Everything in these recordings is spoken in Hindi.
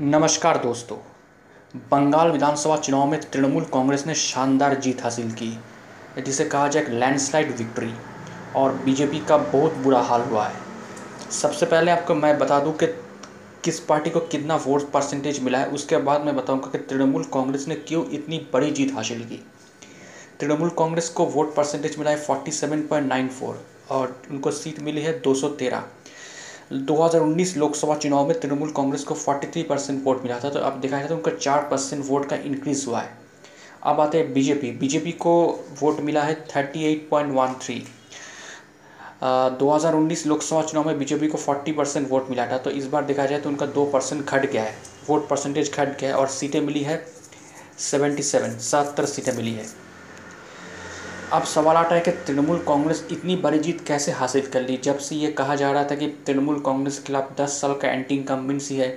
नमस्कार दोस्तों। बंगाल विधानसभा चुनाव में तृणमूल कांग्रेस ने शानदार जीत हासिल की। जिसे कहा जाए एक लैंडस्लाइड विक्ट्री और बीजेपी का बहुत बुरा हाल हुआ है। सबसे पहले आपको मैं बता दूँ कि किस पार्टी को कितना वोट परसेंटेज मिला है, उसके बाद मैं बताऊँगा कि तृणमूल कांग्रेस ने क्यों इतनी बड़ी जीत हासिल की। तृणमूल कांग्रेस को वोट परसेंटेज मिला है forty seven point nine four और उनको सीट मिली है दो सौ तेरह। 2019 लोकसभा चुनाव में तृणमूल कांग्रेस को 43 परसेंट वोट मिला था। तो अब देखा जाए तो उनका चार परसेंट वोट का इंक्रीज हुआ है। अब आते हैं बीजेपी बीजेपी को वोट मिला है 38.13 दो हज़ार उन्नीस लोकसभा चुनाव में बीजेपी को 40 परसेंट वोट मिला था। तो इस बार देखा जाए तो उनका दो परसेंट घट गया है। वोट परसेंटेज घट गया है और सीटें मिली है सेवेंटी सेवन सत्तर सीटें मिली है। अब सवाल आता है कि तृणमूल कांग्रेस इतनी बड़ी जीत कैसे हासिल कर ली? जब से ये कहा जा रहा था कि तृणमूल कांग्रेस के खिलाफ दस साल का एंटी इनकम्बेंसी है,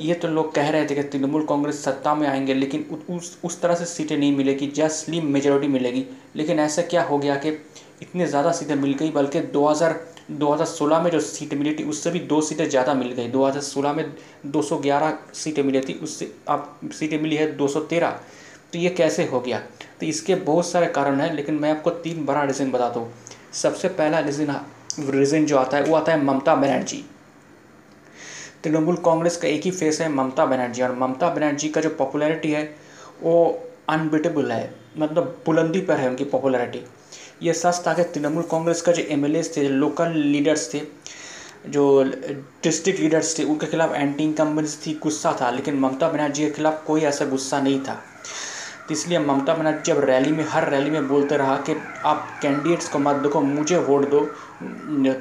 ये तो लोग कह रहे थे कि तृणमूल कांग्रेस सत्ता में आएँगे, लेकिन उस उस तरह से सीटें नहीं मिलेगी, जस्ट स्लिम मेजोरिटी मिलेगी। लेकिन ऐसा क्या हो गया कि इतनी ज़्यादा सीटें मिल गई, बल्कि 2000 2016 में जो सीटें मिली थी, उससे भी दो सीटें ज़्यादा मिल गई। 2016 में 211 सीटें मिली थी, उससे अब सीटें मिली है 213 तो ये कैसे हो गया? तो इसके बहुत सारे कारण हैं, लेकिन मैं आपको तीन बड़ा रीज़न बताता हूँ सबसे पहला रीज़न रीज़न जो आता है, वो आता है ममता बनर्जी। तृणमूल कांग्रेस का एक ही फेस है ममता बनर्जी, और ममता बनर्जी का जो पॉपुलैरिटी है, वो अनबिटेबल है। मतलब बुलंदी पर है उनकी पॉपुलैरिटी ये सच था कि तृणमूल कांग्रेस का जो एम थे लोकल लीडर्स थे, जो डिस्ट्रिक्ट लीडर्स थे, उनके खिलाफ एंटी इनकम्बेंस थी, गुस्सा था, लेकिन ममता बनर्जी के खिलाफ कोई ऐसा गुस्सा नहीं था। तो इसलिए ममता बनर्जी अब रैली में हर रैली में बोलते रहा कि आप कैंडिडेट्स को मत देखो मुझे वोट दो।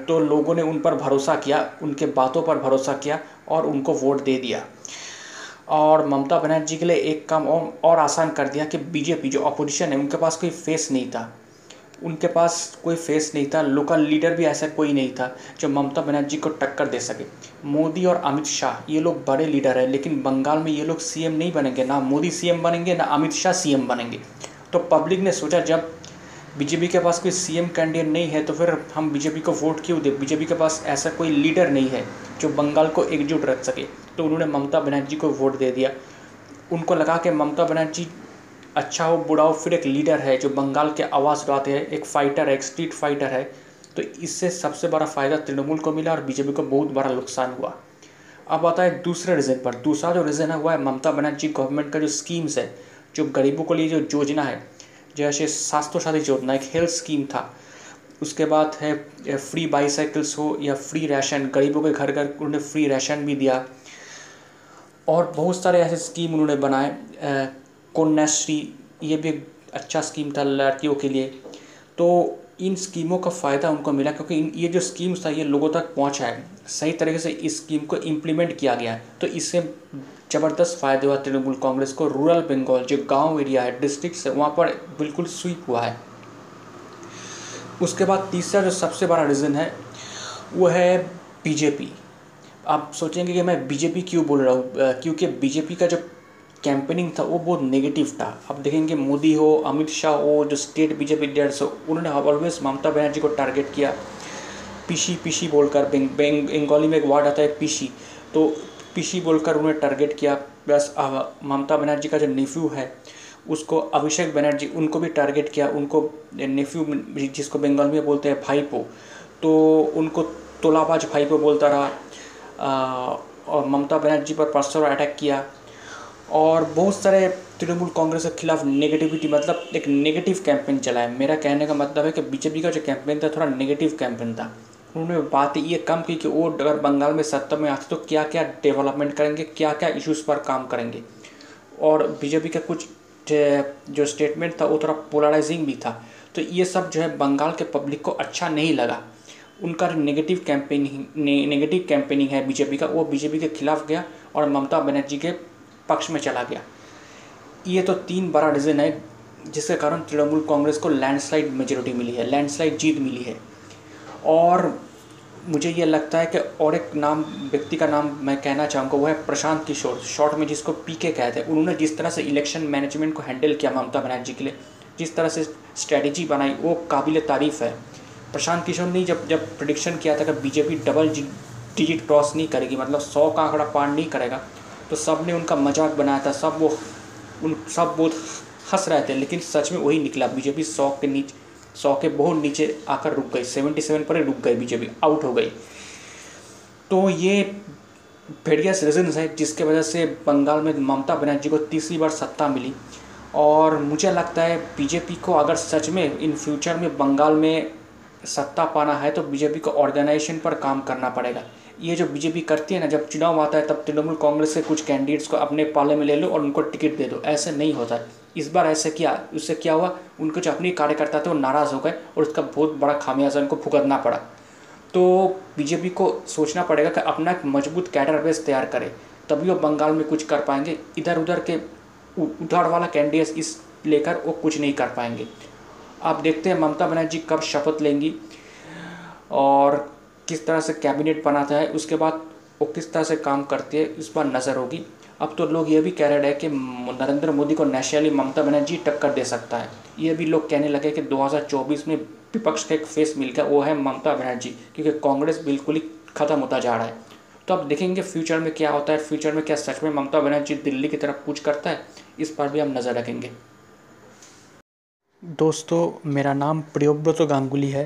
तो लोगों ने उन पर भरोसा किया उनके बातों पर भरोसा किया और उनको वोट दे दिया। और ममता बनर्जी के लिए एक काम और, और आसान कर दिया कि बीजेपी जो अपोजिशन है उनके पास कोई फेस नहीं था। उनके पास कोई फेस नहीं था लोकल लीडर भी ऐसा कोई नहीं था जो ममता बनर्जी को टक्कर दे सके। मोदी और अमित शाह, ये लोग बड़े लीडर हैं, लेकिन बंगाल में ये लोग सीएम नहीं बनेंगे। ना मोदी सीएम बनेंगे, ना अमित शाह सीएम बनेंगे। तो पब्लिक ने सोचा, जब बीजेपी के पास कोई सीएम कैंडिडेट नहीं है तो फिर हम बीजेपी को वोट क्यों दें? बीजेपी के पास ऐसा कोई लीडर नहीं है जो बंगाल को एकजुट रख सके। तो उन्होंने ममता बनर्जी को वोट दे दिया। उनको लगा कि ममता बनर्जी अच्छा हो, बुरा हो, फिर एक लीडर है जो बंगाल के आवाज़ उड़ाते हैं, एक फाइटर है, एक स्ट्रीट फाइटर है। तो इससे सबसे बड़ा फ़ायदा तृणमूल को मिला और बीजेपी को बहुत बड़ा नुकसान हुआ। अब आता है दूसरे रीज़न पर। दूसरा जो रीज़न है वो है, ममता बनर्जी गवर्नमेंट का जो स्कीम्स है, जो गरीबों के लिए जो योजना है, जैसे स्वास्थ्य साथी योजना, एक हेल्थ स्कीम था। उसके बाद है फ्री बाईसाइकिल्स हो, या फ्री राशन गरीबों के घर घर उन्होंने फ्री राशन भी दिया। और बहुत सारे ऐसे स्कीम उन्होंने बनाए कन्याश्री ये भी एक अच्छा स्कीम था लड़कियों के लिए। तो इन स्कीमों का फ़ायदा उनको मिला क्योंकि इन, ये जो स्कीम्स था, ये लोगों तक पहुँचा है। सही तरीके से इस स्कीम को इम्प्लीमेंट किया गया तो इससे ज़बरदस्त फ़ायदे हुआ तृणमूल कांग्रेस को। रूरल बंगाल जो गाँव एरिया है डिस्ट्रिक्ट है वहाँ पर बिल्कुल स्वीप हुआ है। उसके बाद तीसरा जो सबसे बड़ा रीज़न है, वो है बीजेपी आप सोचेंगे कि मैं बीजेपी क्यों बोल रहा हूँ? क्योंकि बीजेपी का जो कैंपेनिंग था, वो बहुत नेगेटिव था। अब देखेंगे मोदी हो, अमित शाह हो, जो स्टेट बीजेपी लीडर्स हो, उन्होंने ऑलवेज ममता बनर्जी को टारगेट किया। पीशी पीशी बोलकर बंगाली में एक वर्ड आता है पीशी तो पीशी बोलकर उन्होंने टारगेट किया प्लस ममता बनर्जी का जो नेफ्यू है, उसको अभिषेक बनर्जी, उनको भी टारगेट किया, उनको नेफ्यू जिसको बंगाल में बोलते हैं, भाईपो। तो उनको तोलाबाज भाईपो बोलता रहा। और ममता बनर्जी पर पर्सनल अटैक किया। और बहुत सारे तृणमूल कांग्रेस के खिलाफ नेगेटिविटी मतलब एक नेगेटिव कैंपेन चला है। मेरा कहने का मतलब है कि बीजेपी का जो कैंपेन था, थोड़ा नेगेटिव कैंपेन था। उन्होंने बात ये कम की कि वो अगर बंगाल में सत्ता में आते तो क्या क्या डेवलपमेंट करेंगे क्या क्या इश्यूज़ पर काम करेंगे। और बीजेपी का कुछ जो स्टेटमेंट था, वो थोड़ा पोलराइजिंग भी था। तो ये सब जो है बंगाल के पब्लिक को अच्छा नहीं लगा। उनका जो नेगेटिव कैंपेनिंग नेगेटिव कैंपेनिंग है बीजेपी का, वो बीजेपी के खिलाफ गया और ममता बनर्जी के पक्ष में चला गया। ये तो तीन बड़ा रीज़न है, जिसके कारण तृणमूल कांग्रेस को लैंडस्लाइड मेजोरिटी मिली है लैंडस्लाइड जीत मिली है। और मुझे ये लगता है कि और एक नाम, व्यक्ति का नाम मैं कहना चाहूँगा, वो है प्रशांत किशोर। शॉर्ट में जिसको पीके कहते हैं उन्होंने जिस तरह से इलेक्शन मैनेजमेंट को हैंडल किया ममता बनर्जी के लिए, जिस तरह से स्ट्रैटेजी बनाई, वो काबिल तारीफ़ है। प्रशांत किशोर ने जब जब प्रडिक्शन किया था कि बीजेपी डबल डिजिट क्रॉस नहीं करेगी मतलब सौ का आंकड़ा पार नहीं करेगा तो सबने उनका मज़ाक बनाया था, सब वो, उन, सब बहुत हंस रहे थे, लेकिन सच में वही निकला। बीजेपी सौ के नीचे, सौ के बहुत नीचे आकर रुक गई, सेवेंटी सेवन पर ही रुक गई, बीजेपी आउट हो गई। तो ये वेरियस रीजन्स है जिसके वजह से बंगाल में ममता बनर्जी को तीसरी बार सत्ता मिली। और मुझे लगता है बीजेपी को अगर सच में इन फ्यूचर में बंगाल में सत्ता पाना है तो बीजेपी को ऑर्गेनाइजेशन पर काम करना पड़ेगा। ये जो बीजेपी करती है ना, जब चुनाव आता है, तब तृणमूल कांग्रेस के कुछ कैंडिडेट्स को अपने पाले में ले लो और उनको टिकट दे दो। ऐसे नहीं होता। इस बार ऐसे किया, उससे क्या हुआ? उनके जो अपने कार्यकर्ता थे, वो नाराज़ हो गए और उसका बहुत बड़ा खामियाजा उनको भुगतना पड़ा। तो बीजेपी को सोचना पड़ेगा कि अपना एक मज़बूत कैडर बेस तैयार करे। तभी वो बंगाल में कुछ कर पाएँगे। इधर उधर के उधार वाला कैंडिडेट्स इस लेकर वो कुछ नहीं कर पाएँगे। आप देखते हैं, ममता बनर्जी कब शपथ लेंगी? और किस तरह से कैबिनेट बनाता है, उसके बाद वो किस तरह से काम करती है, इस पर नज़र होगी। अब तो लोग ये भी कह रहे हैं कि नरेंद्र मोदी को नेशनली ममता बनर्जी टक्कर दे सकता है। ये भी लोग कहने लगे कि 2024 में विपक्ष का एक फेस मिल गया वो है ममता बनर्जी, क्योंकि कांग्रेस बिल्कुल ही ख़त्म होता जा रहा है। तो अब देखेंगे फ्यूचर में क्या होता है फ्यूचर में क्या सच में ममता बनर्जी दिल्ली की तरफ़ कुछ करता है, इस पर भी हम नज़र रखेंगे। दोस्तों, मेरा नाम प्रियोव्रत गांगुली है।